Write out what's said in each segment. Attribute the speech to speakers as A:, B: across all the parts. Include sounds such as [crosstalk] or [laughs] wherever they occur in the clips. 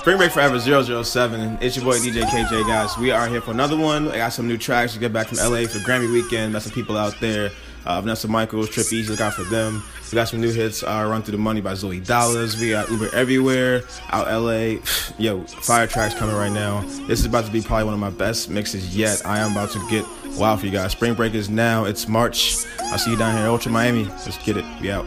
A: Spring Break Forever 007. It's your boy DJ KJ, guys. We are here for another one. I got some new tracks to get back from LA for Grammy weekend. Got some people out there. Uh, Vanessa Michaels, Trip Easy, look out for them. We got some new hits. Uh, Run Through the Money by Zoey Dollaz. We got Uber Everywhere out LA. [sighs] Yo, fire tracks coming right now. This is about to be probably one of my best mixes yet. I am about to get wild for you guys. Spring Break is now. It's March. I'll see you down here Ultra Miami. Let's get it. We out.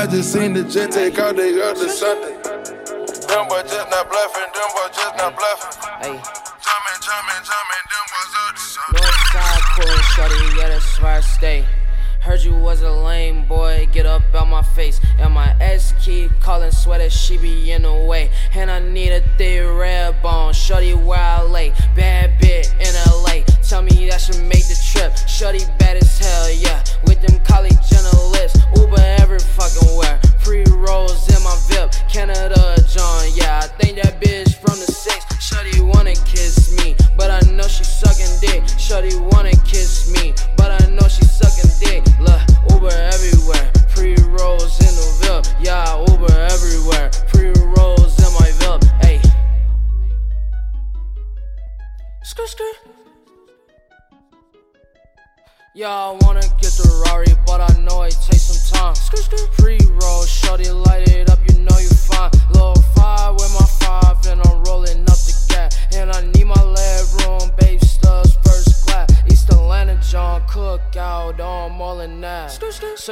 B: boys just seen the jet take out the other Sunday. Dumbo just not bluffing, them boys just not bluffing. Hey. Jumping, jumping, jumping, them boys up to something. Northside
C: cool, shorty, yeah, that's where I stay. Heard you was a lame boy, get up out my face. And my ex keep calling sweater, she be in the way. And I need a thick red bone, shorty where I lay. Bad bit in LA, tell me that should make the trip. Shorty bad as hell, yeah. With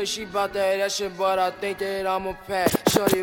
C: she
D: bout that shit, but I think that I'm a pack. Shorty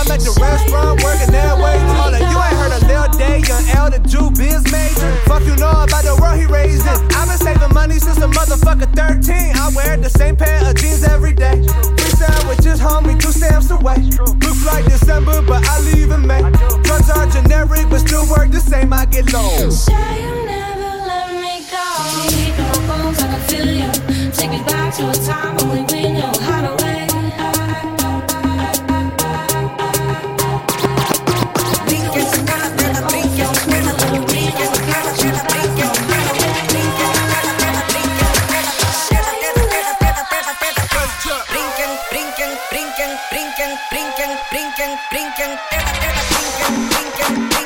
E: I'm
F: at the restaurant working that way. Hold on, you ain't heard a Lil Day, young L, the Jew biz major. Fuck you know about the world he raised in. I've been saving money since a motherfucker 13. I wear the same pair of jeans every day. Three sandwiches, homie, two stamps away. Blue flight December, but I leave in May. Drugs are generic, but still work the same. I get low.
A: Say you never let me go. Keep your bones, I can feel you. Take me back to a time only we knew how to wait.
G: blinken, blinken, blinken, blinken, blinken, blinken, blinken, blinken.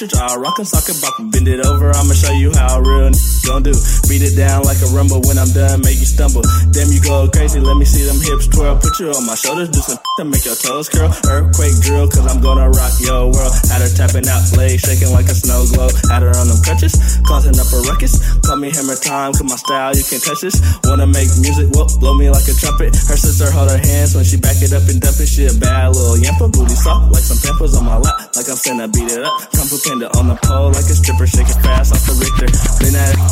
G: An ostrich. I'll rock and sock it, bop it, bend it over. I'ma show you how real gon' do. Beat it down like a rumble. When I'm done, make you stumble. Damn, you go crazy. Let me see them hips twirl. Put you on my shoulders, do some [laughs] to make your toes curl. Earthquake drill, cause I'm gonna rock your world. Had her tapping out, legs shaking like a snow globe. Had her on them crutches, causing up a ruckus. Call me hammer time, cause my style, you can't touch this. Wanna make music, whoop, blow me like a trumpet. Her sister hold her hands when she back it up and dump it. She a bad little yampa, booty soft like some pampers on my lap. Like I'm finna beat it up. Come on the pole like a stripper, shake it fast off the Richter. Clean that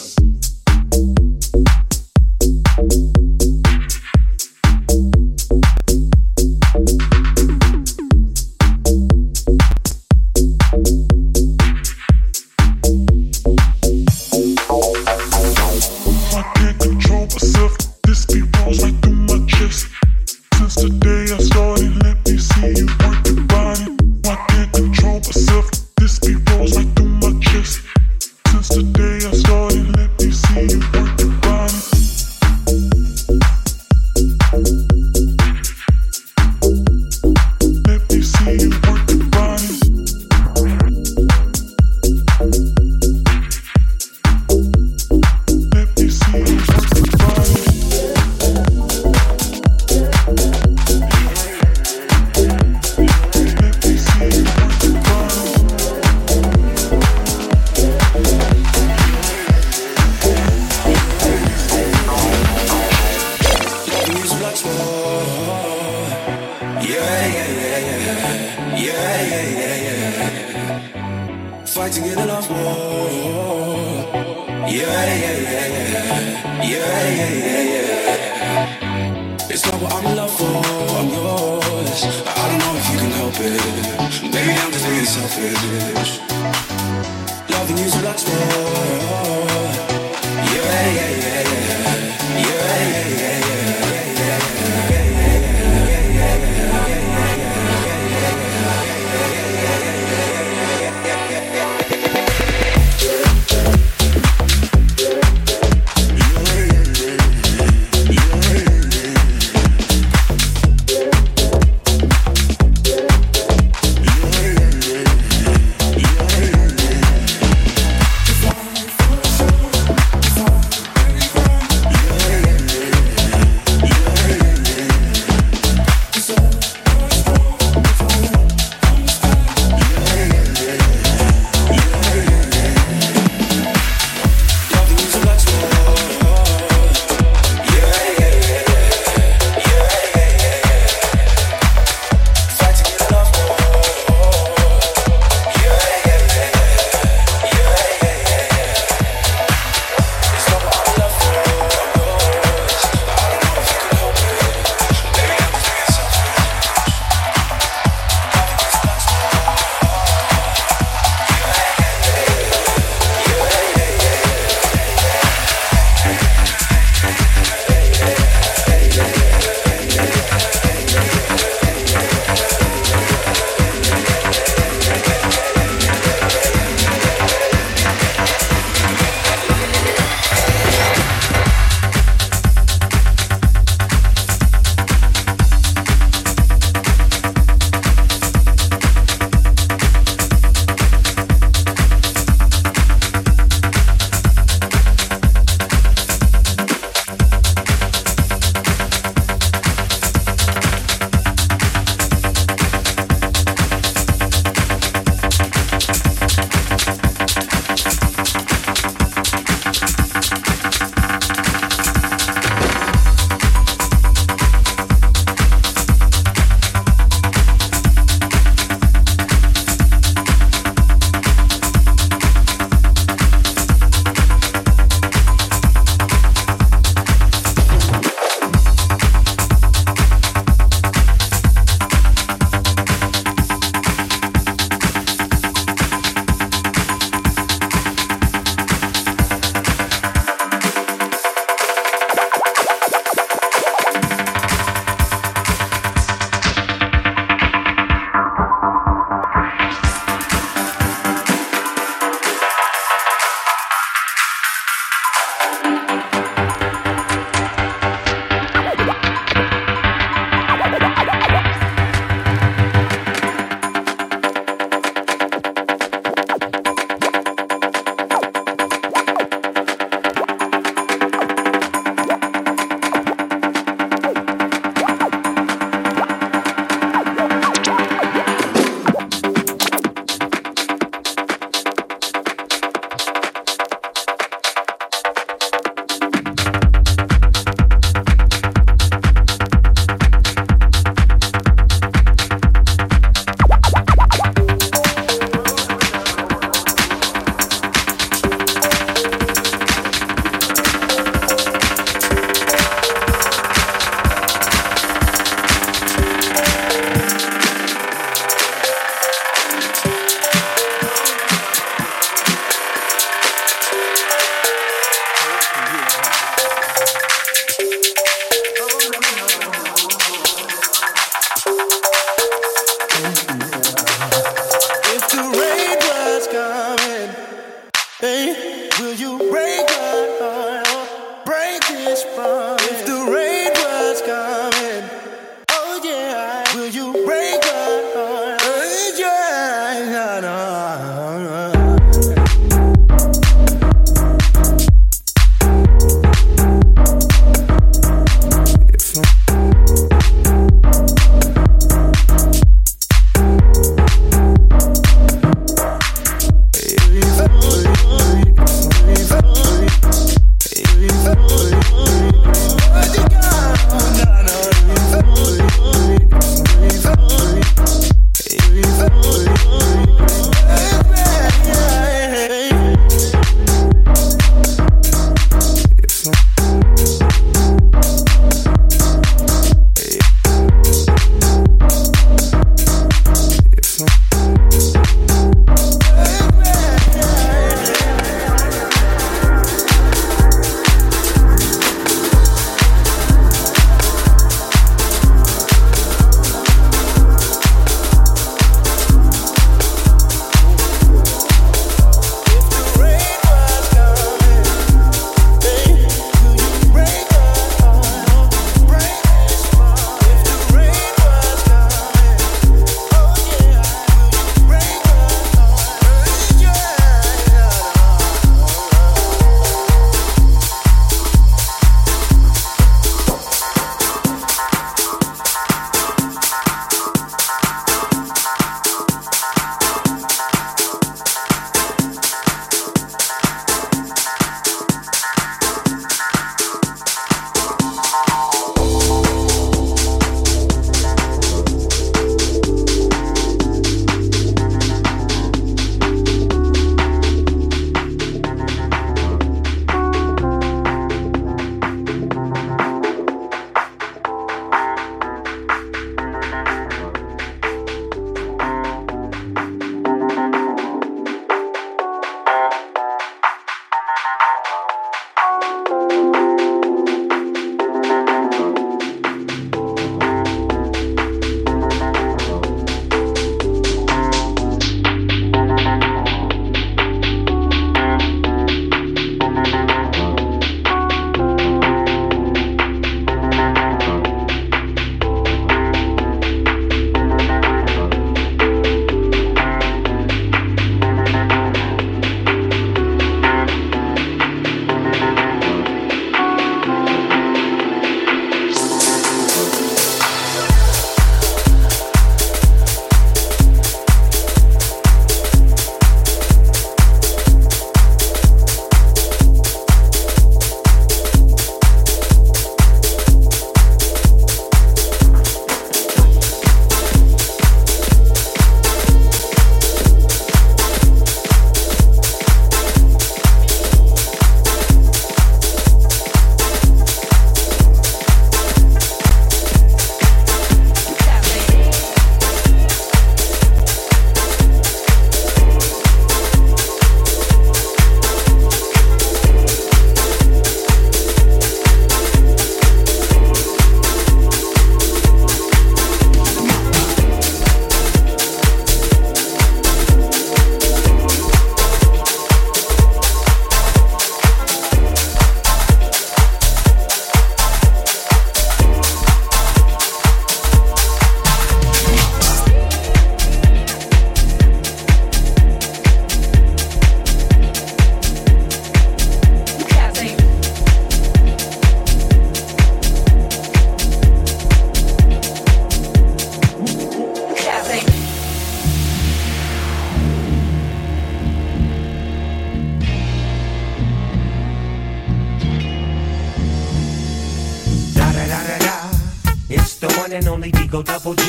H: Loving you's a lot more. Yeah, yeah. It's not what I'm love for, I'm yours. I don't know if you can help it down to yourself
I: Love the news relax more yeah, yeah,
J: yeah.
H: double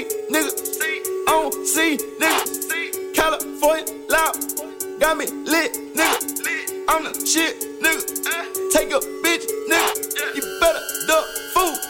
H: Nigga, nigga. See, on see, nigga. See, California loud, got me lit, nigga. Lit. I'm the shit, nigga. Take a bitch, nigga. You better duck food.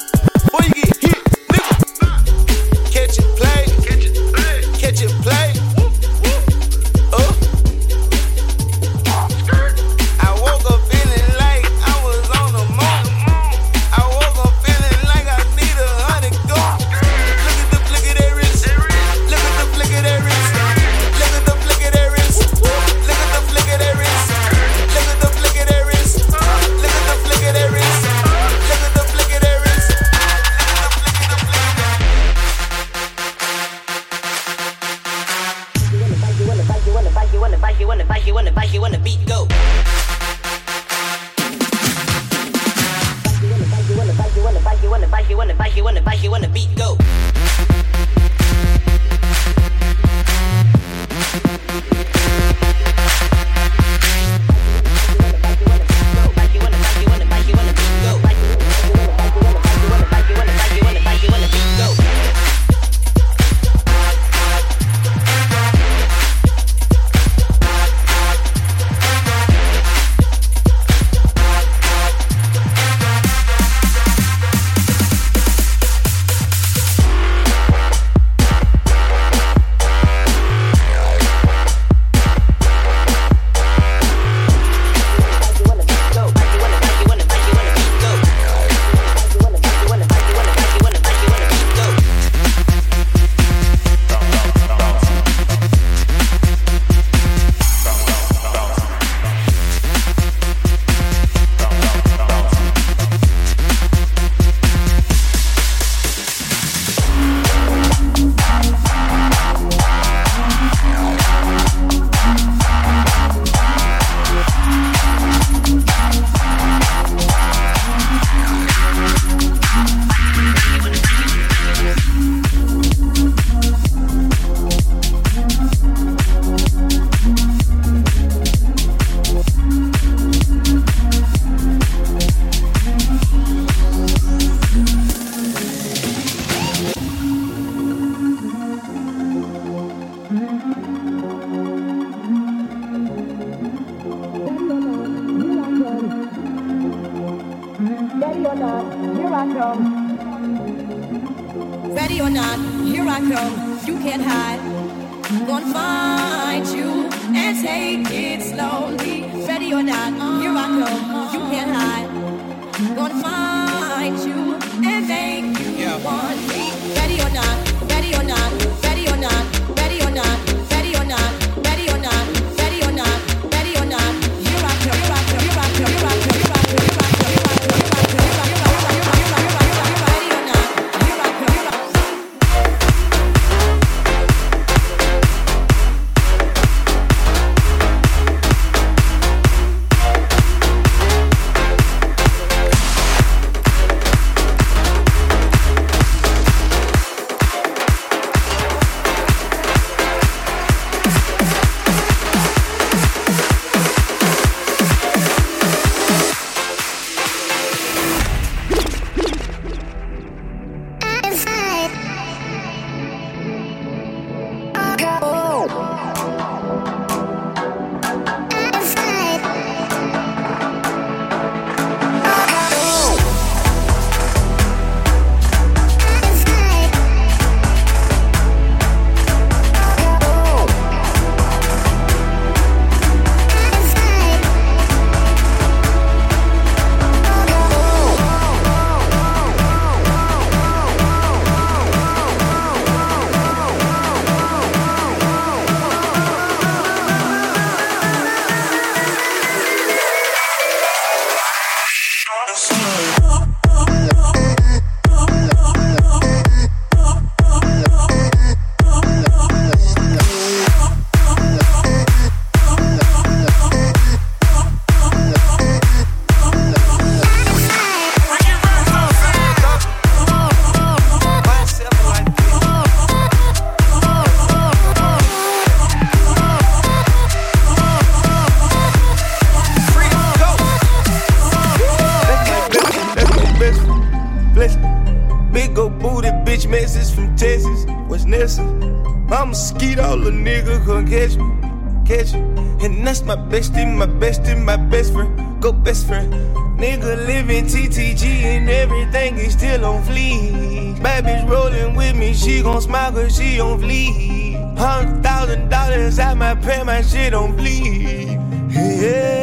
K: Gon' smile cause she don't fleek. Hundred thousand dollars at my pay, my shit on bleed. Yeah.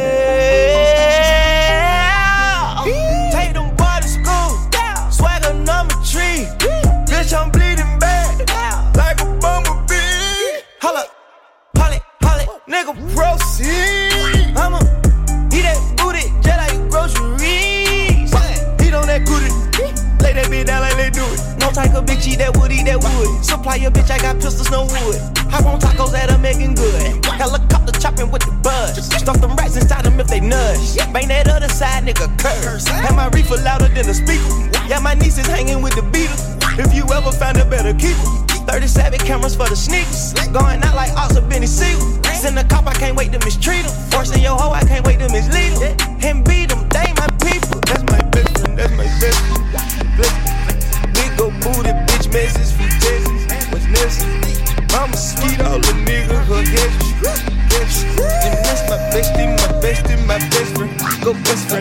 K: Nigga, curse. Have my reefer louder than a speaker. Yeah, my niece is hanging with the Beatles. If you ever find a better keeper. 37 cameras for the sneakers. Going out like Oscar Benny Siegel. Send a cop, I can't wait to mistreat him. Forcing your hoe, I can't wait to mislead him. And beat him, they my people. That's my best friend, that's my best friend. Big old booty bitch messes from Texas. What's necessary? I'm a mosquito, little nigga, her. Get you. And that's my bestie, my bestie, my best friend. Go best friend.